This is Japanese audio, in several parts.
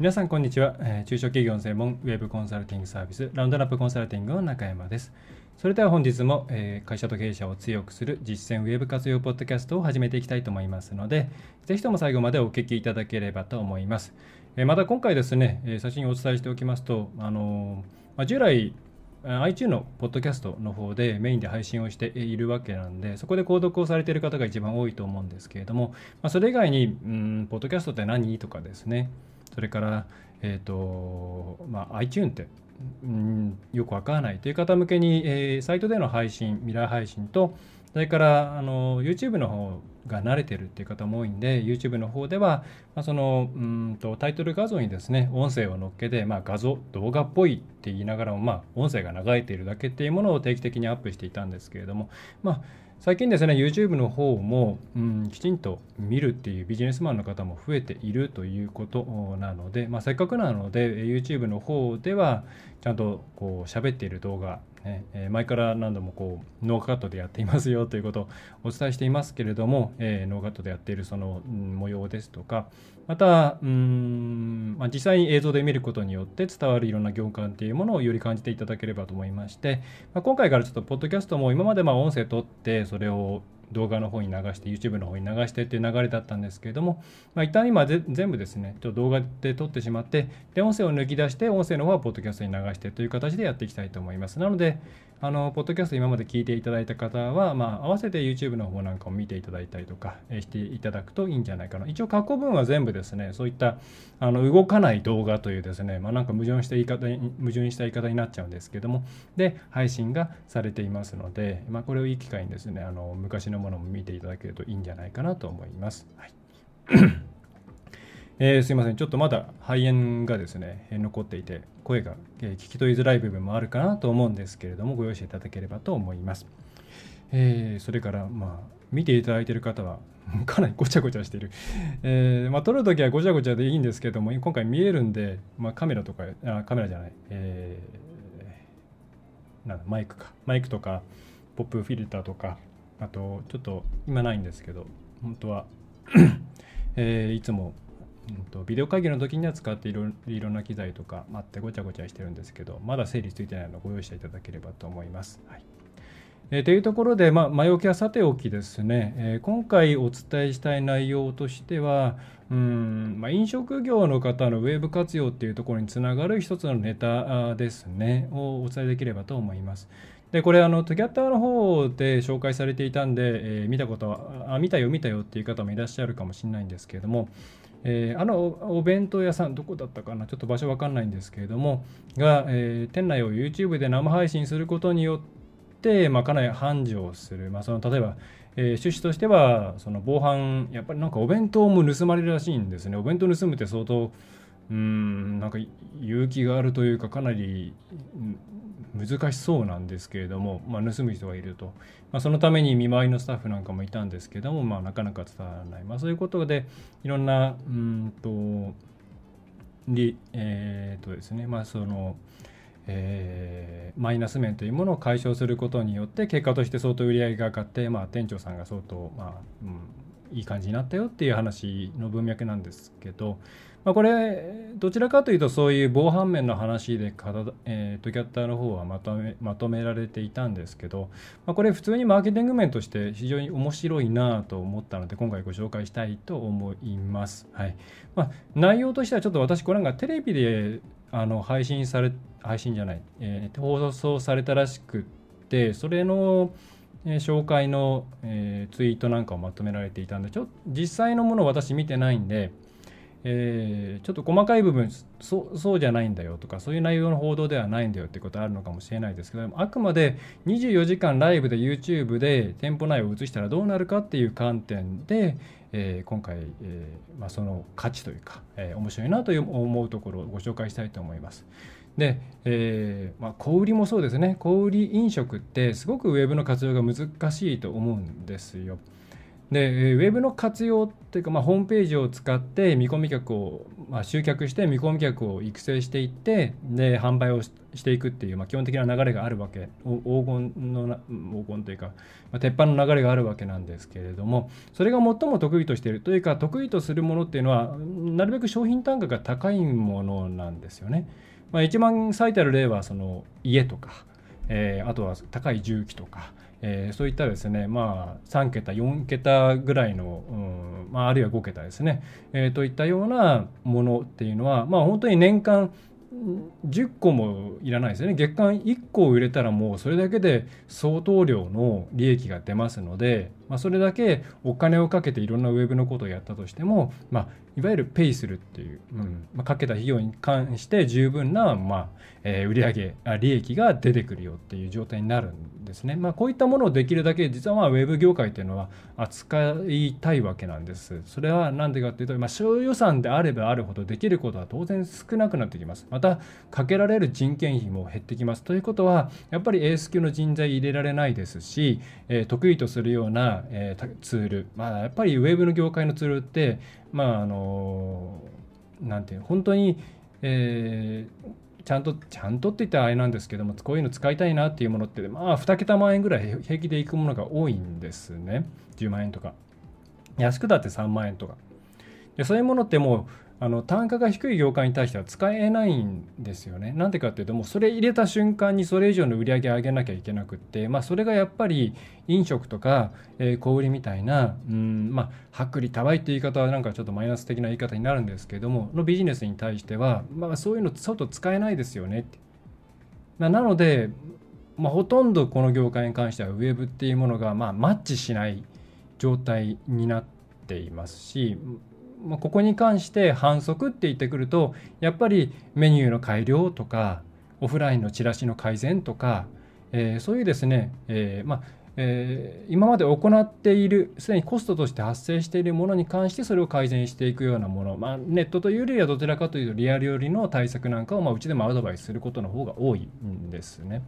皆さんこんにちは、え、中小企業の専門ウェブコンサルティングサービスラウンドラップコンサルティングの中山です。それでは本日も、え、会社と経営者を強くする実践ウェブ活用ポッドキャストを始めていきたいと思いますのでぜひとも最後までお聞きいただければと思います、え、また今回ですね、え最初にお伝えしておきますとあのま、従来 iTunes のポッドキャストの方でメインで配信をしているわけなんで、そこで購読をされている方が一番多いと思うんですけれども、ま、それ以外に、うん、ポッドキャストって何とかですね、それから、えーとまあ、iTune って、うん、よくわからないという方向けに、えー、サイトでの配信、未来配信と、それからあの YouTube の方が慣れてるっていう方も多いんで YouTube の方では、まあ、そのうんとタイトル画像にですね音声を乗っけて、まあ、画像動画っぽいって言いながらも、まあ、音声が流れているだけっていうものを定期的にアップしていたんですけれども、まあ最近ですね、YouTube の方も、うん、きちんと見るっていうビジネスマンの方も増えているということなので、まあ、せっかくなので、YouTube の方では、ちゃんとこう喋っている動画、ねえ、前から何度もこうノーカットでやっていますよということをお伝えしていますけれども、え、ノーカットでやっているその、うん、模様ですとか、また、うんまあ、実際に映像で見ることによって伝わるいろんな行間っていうものをより感じていただければと思いまして、まあ、今回からちょっとポッドキャストも今までまあ音声とってそれを動画の方に流して YouTube の方に流してっていう流れだったんですけれども、まあ、一旦今全部ですねちょっと動画で撮ってしまってで音声を抜き出して音声の方はポッドキャストに流してという形でやっていきたいと思います。なのであのポッドキャスト今まで聞いていただいた方は、まあ、合わせて YouTube の方なんかを見ていただいたりとかしていただくといいんじゃないかな一応過去文は全部ですねそういったあの動かない動画というですね、まあ、なんか矛盾した言い方に矛盾した言い方になっちゃうんですけどもで配信がされていますので、まあ、これをいい機会にですねあの昔のものも見ていただけるといいんじゃないかなと思います。はいえー、すいません、ちょっとまだ肺炎がですね、残っていて、声が、聞き取りづらい部分もあるかなと思うんですけれども、ご容赦いただければと思います。えー、それから、まあ、見ていただいている方は、かなりごちゃごちゃしている。えー、まあ、撮るときはごちゃごちゃでいいんですけども、今回見えるんで、まあ、カメラとか、あカメラじゃない、えー、なんだ、マイクか。マイクとか、ポップフィルターとか、あと、ちょっと今ないんですけど、本当は えー、いつもうんと、ビデオ会議の時には使っていろいろな機材とかあってごちゃごちゃしてるんですけどまだ整理ついてないのをご用意していただければと思います。はいえー、というところで、まあ、前置きはさておきですね、えー、今回お伝えしたい内容としては、うんまあ、飲食業の方のウェブ活用っていうところにつながる一つのネタですね、をお伝えできればと思います。で、これ、あの、トギャッターの方で紹介されていたんで、えー、見たことは、あ、見たよ、見たよっていう方もいらっしゃるかもしれないんですけれども、えー、あのお弁当屋さん、どこだったかな、ちょっと場所わかんないんですけれども、が、えー、店内を YouTube で生配信することによって、まあ、かなり繁盛する、まあ、その例えば、えー、趣旨としては、その防犯、やっぱりなんかお弁当も盗まれるらしいんですね。お弁当盗むって相当、うん、なんか勇気があるというか、かなり難しそうなんですけれども、まあ、盗む人がいると、まあ、そのために見舞いのスタッフなんかもいたんですけども、まあ、なかなか伝わらない、まあ、そういうことでいろんなうんとりえー、とですねまあそのえー、マイナス面というものを解消することによって結果として相当売り上げが上がって、まあ、店長さんが相当、まあうん、いい感じになったよっていう話の文脈なんですけど、まあ、これどちらかというとそういう防犯面の話でえー、トキャッターの方はまとめまとめられていたんですけど、まあ、これ普通にマーケティング面として非常に面白いなと思ったので今回ご紹介したいと思います。はいまあ、内容としてはちょっと私これがテレビであの配信され配信じゃない、えー、放送されたらしくってそれのえ紹介の、えツイートなんかをまとめられていたんでちょっと実際のものを私見てないんでえー、ちょっと細かい部分そそうじゃないんだよとかそういう内容の報道ではないんだよってことあるのかもしれないですけどあくまで24時間ライブで YouTube で店舗内を映したらどうなるかっていう観点で、えー、今回、えーまあ、その価値というか、えー、面白いなという思うところをご紹介したいと思います。で、えーまあ、小売りもそうですね小売り飲食ってすごくウェブの活用が難しいと思うんですよ。でウェブの活用っていうか、まあ、ホームページを使って見込み客を、まあ、集客して見込み客を育成していってで販売をしていくっていう、まあ、基本的な流れがあるわけ黄金の黄金というか、まあ、鉄板の流れがあるわけなんですけれどもそれが最も得意としているというか得意とするものっていうのはなるべく商品単価が高いものなんですよね。まあ、一番最たる例はその家とか、えー、あとは高い重機とか。えー、そういったですね、まあ、3桁、4桁ぐらいの、うんまあ、あるいは5桁ですね、えー、といったようなものっていうのは、まあ、本当に年間10個もいらないですよね。月間1個売れたらもうそれだけで相当量の利益が出ますので、まあ、それだけお金をかけていろんなウェブのことをやったとしても、まあ、いわゆるペイするっていう、うんまあ、かけた費用に関して十分な、まあえー、売上あ利益が出てくるよっていう状態になるんですね。まあ、こういったものをできるだけ実はまあウェブ業界っていうのは扱いたいわけなんです。それは何でかっていうと、まあ、小予算であればあるほどできることは当然少なくなってきます。またかけられる人件費も減ってきます。ということはやっぱりエース級の人材入れられないですし、えー、得意とするような、えー、ツール、まあ、やっぱりウェブの業界のツールってまああのなんていう本当に、えー、ちゃんとちゃんとって言ったらあれなんですけどもこういうの使いたいなっていうものってまあ2桁万円ぐらい平気でいくものが多いんですね。10万円とか。安くだって3万円とか。でそういうものってもうあの単価が低い業界に対しては使えないんですよね。なんでかっていうともうそれ入れた瞬間にそれ以上の売り上げ上げなきゃいけなくって、まあ、それがやっぱり飲食とか、えー、小売りみたいな、うんまあ、薄利多売っていう言い方はなんかちょっとマイナス的な言い方になるんですけどものビジネスに対しては、まあ、そういうの外使えないですよねって。まあ、なので、まあ、ほとんどこの業界に関してはウェブっていうものがまあマッチしない状態になっていますしまあ、ここに関して反則って言ってくるとやっぱりメニューの改良とかオフラインのチラシの改善とか、えー、そういうですね、えー、まあえー、今まで行っているすでにコストとして発生しているものに関してそれを改善していくようなもの、まあ、ネットというよりはどちらかというとリアルよりの対策なんかを、まあ、うちでもアドバイスすることの方が多いんですね。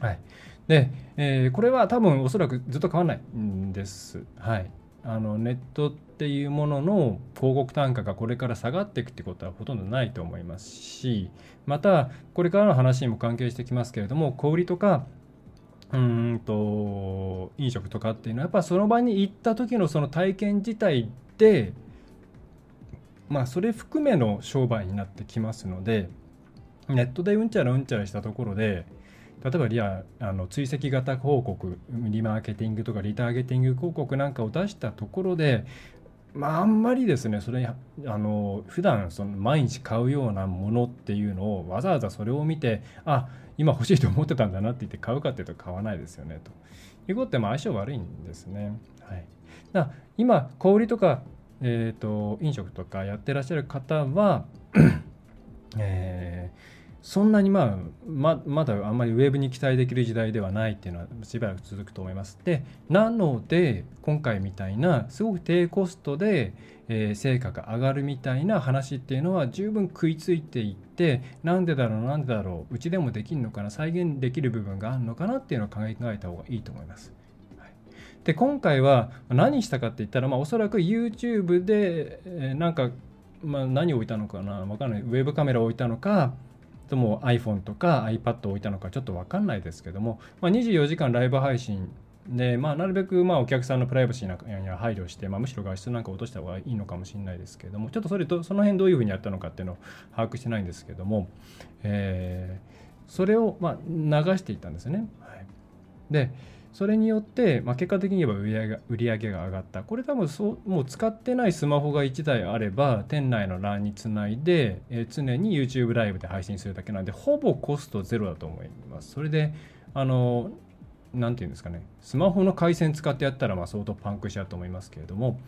はい、で、えー、これは多分おそらくずっと変わらないんです。はい、あのネットっていうものの広告単価がこれから下がっていくってことはほとんどないと思いますしまたこれからの話にも関係してきますけれども小売りとかうんと飲食とかっていうのはやっぱその場に行った時のその体験自体でまあそれ含めの商売になってきますのでネットでうんちゃらうんちゃらしたところで例えばリアあの追跡型広告リマーケティングとかリターゲティング広告なんかを出したところでまあ、あんまりですねそれあの普段その毎日買うようなものっていうのをわざわざそれを見てあ今欲しいと思ってたんだなって言って買うかっていうと買わないですよねということってまあ相性悪いんですね。はい、だ今小売とか、えーと飲食とかやってらっしゃる方は えーそんなに、まあ、ままだあんまりウェブに期待できる時代ではないっていうのはしばらく続くと思います。でなので今回みたいなすごく低コストで、えー、成果が上がるみたいな話っていうのは十分食いついていってなんでだろうなんでだろううちでもできるのかな再現できる部分があるのかなっていうのを考えた方がいいと思います。で今回は何したかって言ったら、まあ、おそらく YouTube で、えー、なんか、まあ、何を置いたのかな分かんないウェブカメラを置いたのかとも iPhone とか iPad を置いたのかちょっと分かんないですけども、まあ、24時間ライブ配信で、まあ、なるべくまあお客さんのプライバシーには配慮して、まあ、むしろ画質なんか落とした方がいいのかもしれないですけどもちょっとそれとその辺どういうふうにやったのかっていうのを把握してないんですけども、えー、それをまあ流していったんですね。はい、でそれによって、まあ、結果的に言えば売り上げ売上が上がった。これ多分そうもう使ってないスマホが1台あれば、店内の LAN につないで、えー、常に YouTube ライブで配信するだけなんで、ほぼコストゼロだと思います。それで、あの、なんていうんですかね、スマホの回線使ってやったらまあ相当パンクしちゃうと思いますけれども、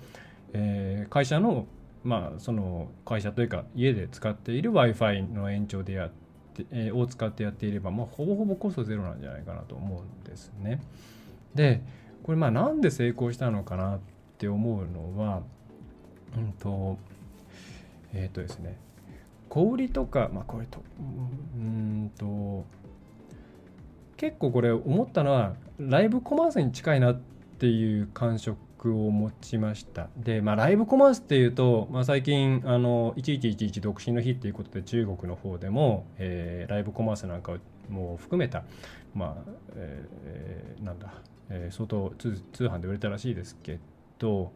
えー、会社のまあ、その会社というか家で使っている w i f i の延長でやって、えー、を使ってやっていれば、まあ、ほぼほぼコストゼロなんじゃないかなと思うんですね。でこれまあなんで成功したのかなって思うのはうんとえっ、ー、とですね小売とかまあこれとうんと結構これ思ったのはライブコマースに近いなっていう感触を持ちました。で、まあ、ライブコマースっていうと、まあ、最近あの1111独身の日っていうことで中国の方でも、えー、ライブコマースなんかもう含めた、まあえー、なんだ、えー、相当通販で売れたらしいですけど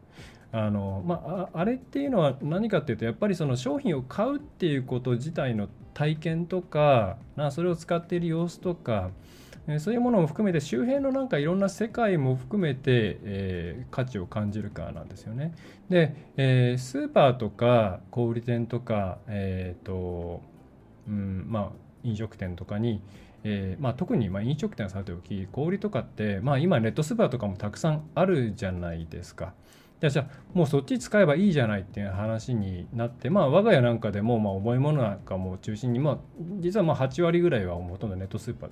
あの、まあ、あれっていうのは何かっていうとやっぱりその商品を買うっていうこと自体の体験とかそれを使っている様子とかそういうものも含めて周辺のなんかいろんな世界も含めて、えー、価値を感じるかなんですよね。で、えー、スーパーとか小売店とか、えーとうんまあ、飲食店とかに、えーまあ、特にま飲食店はされておき小売とかって、まあ、今ネットスーパーとかもたくさんあるじゃないですか。じゃあもうそっち使えばいいじゃないっていう話になってまあ我が家なんかでもまあ重いものなんかも中心にまあ実はまあ8割ぐらいはほとんどネットスーパー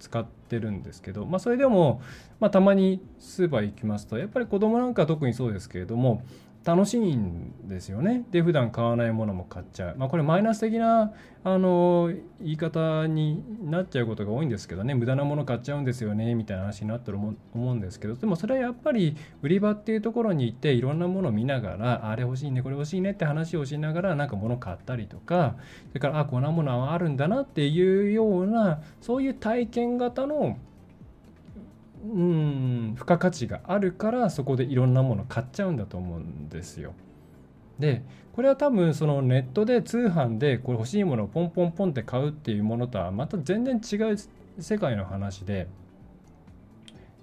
使ってるんですけどまあそれでもまあたまにスーパー行きますとやっぱり子供なんか特にそうですけれども楽しいんですよね。で普段買わないものも買っちゃう。まあこれマイナス的なあの言い方になっちゃうことが多いんですけどね無駄なもの買っちゃうんですよねみたいな話になってる思うんですけどでもそれはやっぱり売り場っていうところに行っていろんなものを見ながらあれ欲しいねこれ欲しいねって話をしながらなんか物買ったりとかそれからあこんなものはあるんだなっていうようなそういう体験型のうん付加価値があるからそこでいろんなもの買っちゃうんだと思うんですよ。でこれは多分そのネットで通販でこれ欲しいものをポンポンポンって買うっていうものとはまた全然違う世界の話で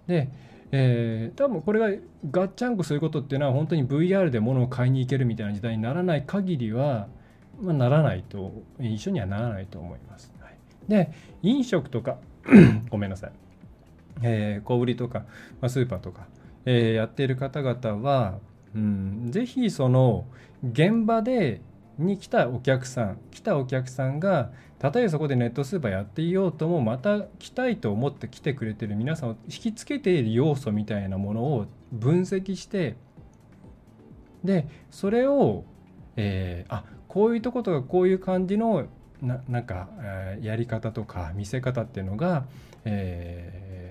で、えー、多分これがガッチャンコすることっていうのは本当に VR で物を買いに行けるみたいな時代にならない限りは、まあ、ならないと一緒にはならないと思います。はい、で飲食とか ごめんなさいえー、小売りとか、まあ、スーパーとか、えー、やっている方々は、うん、ぜひその現場でに来たお客さん来たお客さんがたとえそこでネットスーパーやっていようともまた来たいと思って来てくれてる皆さんを引きつけている要素みたいなものを分析してでそれを、えー、あこういうとことかこういう感じのななんか、えー、やり方とか見せ方っていうのが、えー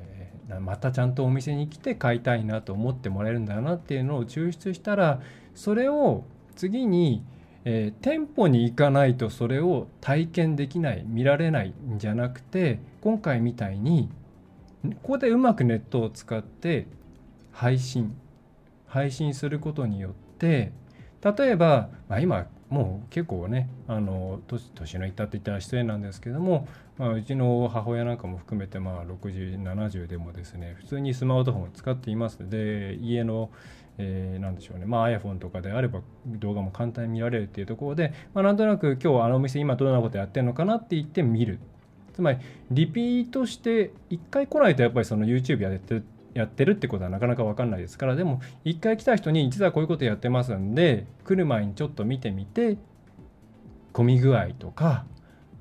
またちゃんとお店に来て買いたいなと思ってもらえるんだなっていうのを抽出したらそれを次に、えー、店舗に行かないとそれを体験できない見られないんじゃなくて今回みたいにここでうまくネットを使って配信配信することによって例えば、まあ、今もう結構ねあの年のいったって言ったら失礼なんですけども、まあ、うちの母親なんかも含めてまあ6070でもですね普通にスマートフォンを使っています。で家のえー、なんでしょうね、まあ、iPhone とかであれば動画も簡単に見られるっていうところで、まあ、なんとなく今日あのお店今どんなことやってるのかなって言って見る。つまりリピートして1回来ないとやっぱりその YouTube やってるやってるってことはなかなか分かんないですからでも一回来た人に実はこういうことやってますんで来る前にちょっと見てみて混み具合とか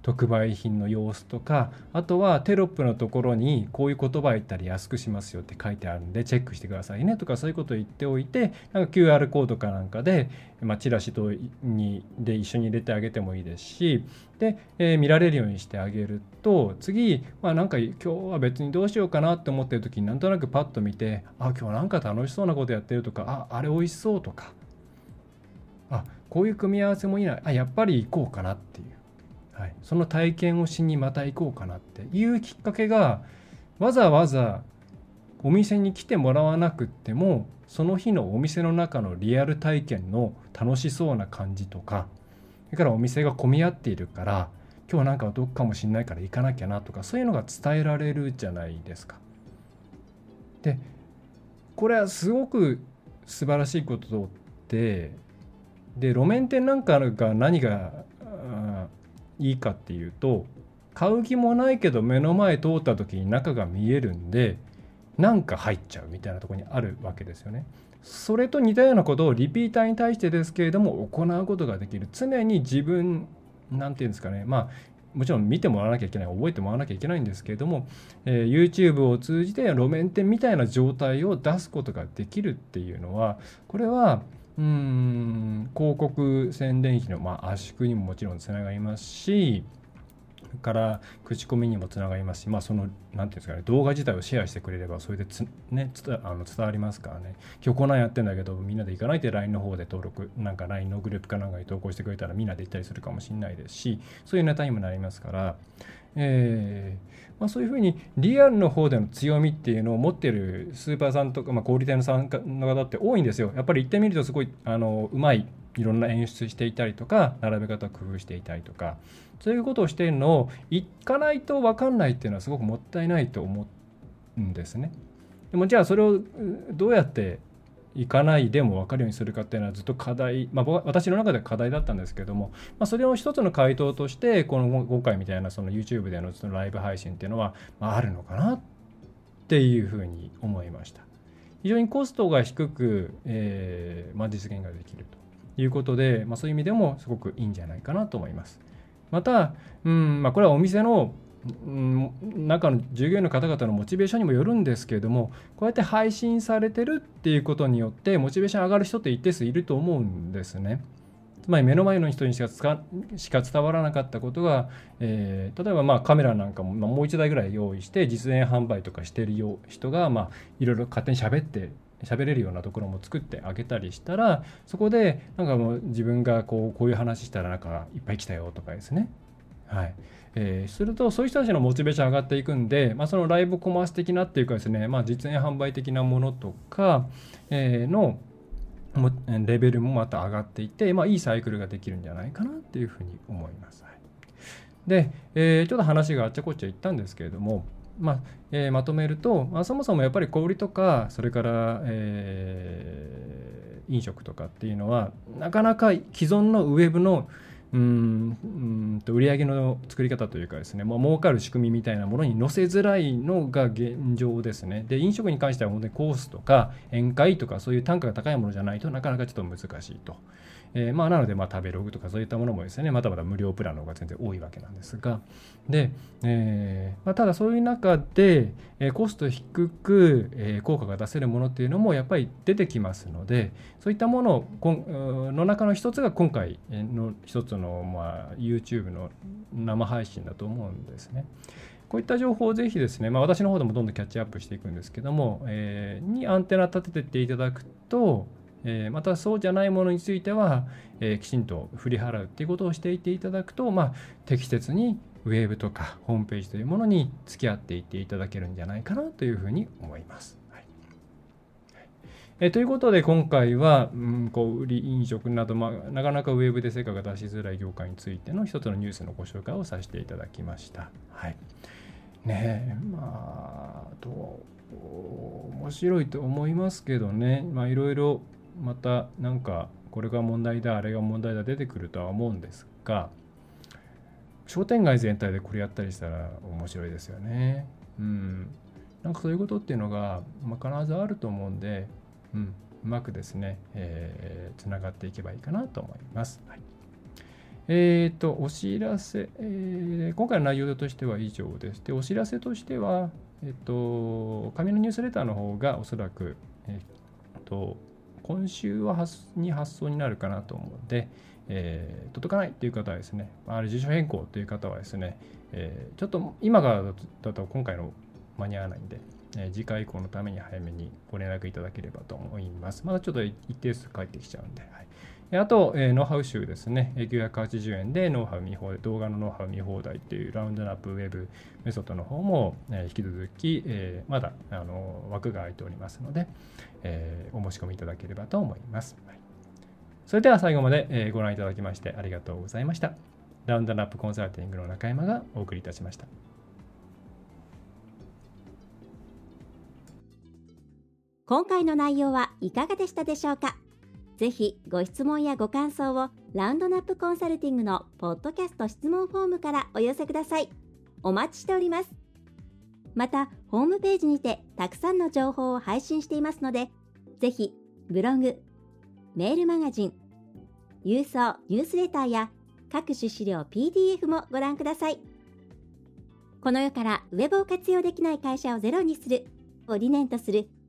特売品の様子とかあとはテロップのところにこういう言葉言ったら安くしますよって書いてあるんでチェックしてくださいねとかそういうことを言っておいてなんか QR コードかなんかで、まあ、チラシとにで一緒に入れてあげてもいいですしで、えー、見られるようにしてあげると次、まあ、なんか今日は別にどうしようかなって思ってる時になんとなくパッと見てあ今日なんか楽しそうなことやってるとかああれ美味しそうとかあこういう組み合わせもいいなあやっぱり行こうかなっていう。はい、その体験をしにまた行こうかなっていうきっかけがわざわざお店に来てもらわなくってもその日のお店の中のリアル体験の楽しそうな感じとかそれからお店が混み合っているから今日なんかどっかもしんないから行かなきゃなとかそういうのが伝えられるじゃないですか。でこれはすごく素晴らしいことでで路面店なんかが何がいいかっていうと買う気もないけど目の前通った時に中が見えるんでなんか入っちゃうみたいなところにあるわけですよね。それと似たようなことをリピーターに対してですけれども行うことができる。常に自分なんていうんですかね。まあもちろん見てもらわなきゃいけない。覚えてもらわなきゃいけないんですけれども、えー、YouTube を通じて路面店みたいな状態を出すことができるっていうのはこれはうん広告宣伝費のまあ圧縮にももちろんつながりますしから口コミにもつながりますし、まあ、その、なんていうんですかね、動画自体をシェアしてくれれば、それでつ、ね、あの伝わりますからね、今日こんなんやってんだけど、みんなで行かないで LINE の方で登録、なんか LINE のグループかなんかに投稿してくれたら、みんなで行ったりするかもしれないですし、そういうネタにもなりますから、えーまあ、そういうふうにリアルの方での強みっていうのを持ってるスーパーさんとか、まあ、小売店のさんの方って多いんですよ。やっぱり行ってみるとすごいあのうまいいろんな演出していたりとか並べ方を工夫していたりとかそういうことをしているのを行かないと分かんないっていうのはすごくもったいないと思うんですね。でもじゃあそれをどうやって行かないでも分かるようにするかっていうのはずっと課題、まあ、私の中では課題だったんですけども、まあ、それを一つの回答としてこの今回みたいなその YouTube でのそのライブ配信っていうのは、まあ、あるのかなっていうふうに思いました。非常にコストが低く、えーまあ、実現ができるということで、まあ、そういう意味でもすごくいいんじゃないかなと思います。また、うんまあ、これはお店の中の従業員の方々のモチベーションにもよるんですけれどもこうやって配信されてるっていうことによってモチベーション上がる人って一定数いると思うんですね。つまり目の前の人にしかしか伝わらなかったことが、えー、例えばまあカメラなんかももう1台ぐらい用意して実演販売とかしてる人がまあいろいろ勝手に喋って喋れるようなところも作ってあげたりしたらそこでなんかもう自分がこうこういう話したらなんかいっぱい来たよとかですね。はい。えー、するとそういう人たちのモチベーション上がっていくんで、まあ、そのライブコマース的なっていうかですね、まあ、実演販売的なものとか、えー、のレベルもまた上がっていって、まあ、いいサイクルができるんじゃないかなっていうふうに思います。はい、で、えー、ちょっと話があっちゃこっちゃ言ったんですけれども、まあえー、まとめると、まあ、そもそもやっぱり小売とかそれから、えー、飲食とかっていうのはなかなか既存のウェブのうんうんと売上の作り方というかですね、まあ、儲かる仕組みみたいなものに載せづらいのが現状ですね。で飲食に関しては本当にコースとか宴会とかそういう単価が高いものじゃないとなかなかちょっと難しいと。えー、まあ、なので、ま、食べログとかそういったものもですね、まだまだ無料プランの方が全然多いわけなんですが、で、えー、まあ、ただそういう中で、えー、コスト低く、え効果が出せるものっていうのもやっぱり出てきますので、そういったものの中の一つが今回の一つの、まあ、YouTube の生配信だと思うんですね。こういった情報をぜひですね、まあ、私の方でもどんどんキャッチアップしていくんですけども、えー、にアンテナ立ててっていただくと、えー、またそうじゃないものについては、えー、きちんと振り払うっていうことをしていっていただくと、まあ、適切にウェブとかホームページというものに付き合っていっていただけるんじゃないかなというふうに思います。えということで今回は、うん、こう売り飲食など、まあ、なかなかウェブで成果が出しづらい業界についての一つのニュースのご紹介をさせていただきました。はい、ねえまあと面白いと思いますけどねまあいろいろまたなんかこれが問題だあれが問題だ出てくるとは思うんですが商店街全体でこれやったりしたら面白いですよね。うん。なんかそういうことっていうのが、まあ、必ずあると思うんで、うん、うまくですね、えー、つながっていけばいいかなと思います。はい、えっ、ー、と、お知らせ、えー、今回の内容としては以上です。で、お知らせとしては、えっ、ー、と、紙のニュースレターの方がおそらく、えっ、と、今週は発に発送になるかなと思うので、え、届かないっていう方はですね、あれ住所変更という方はですね、え、ちょっと今がだと今回の間に合わないんで、えー、次回以降のために早めにご連絡いただければと思います。まだちょっと一定数返ってきちゃうんで、はいあと、えー、ノウハウ集ですね。980円でノウハウ見放題、動画のノウハウ見放題っていうラウンドナップウェブメソッドの方も、えー、引き続き、えー、まだあの枠が空いておりますので、えー、お申し込みいただければと思います。はい、それでは最後まで、えー、ご覧いただきましてありがとうございました。ラウンドナップコンサルティングの中山がお送りいたしました。今回の内容はいかがでしたでしょうか？ぜひご質問やご感想をラウンドナップコンサルティングのポッドキャスト質問フォームからお寄せください。お待ちしております。また、ホームページにてたくさんの情報を配信していますので、ぜひ、ブログ、メールマガジン、郵送ニュースレターや各種資料 PDF もご覧ください。この世からウェブを活用できない会社をゼロにするを理念とする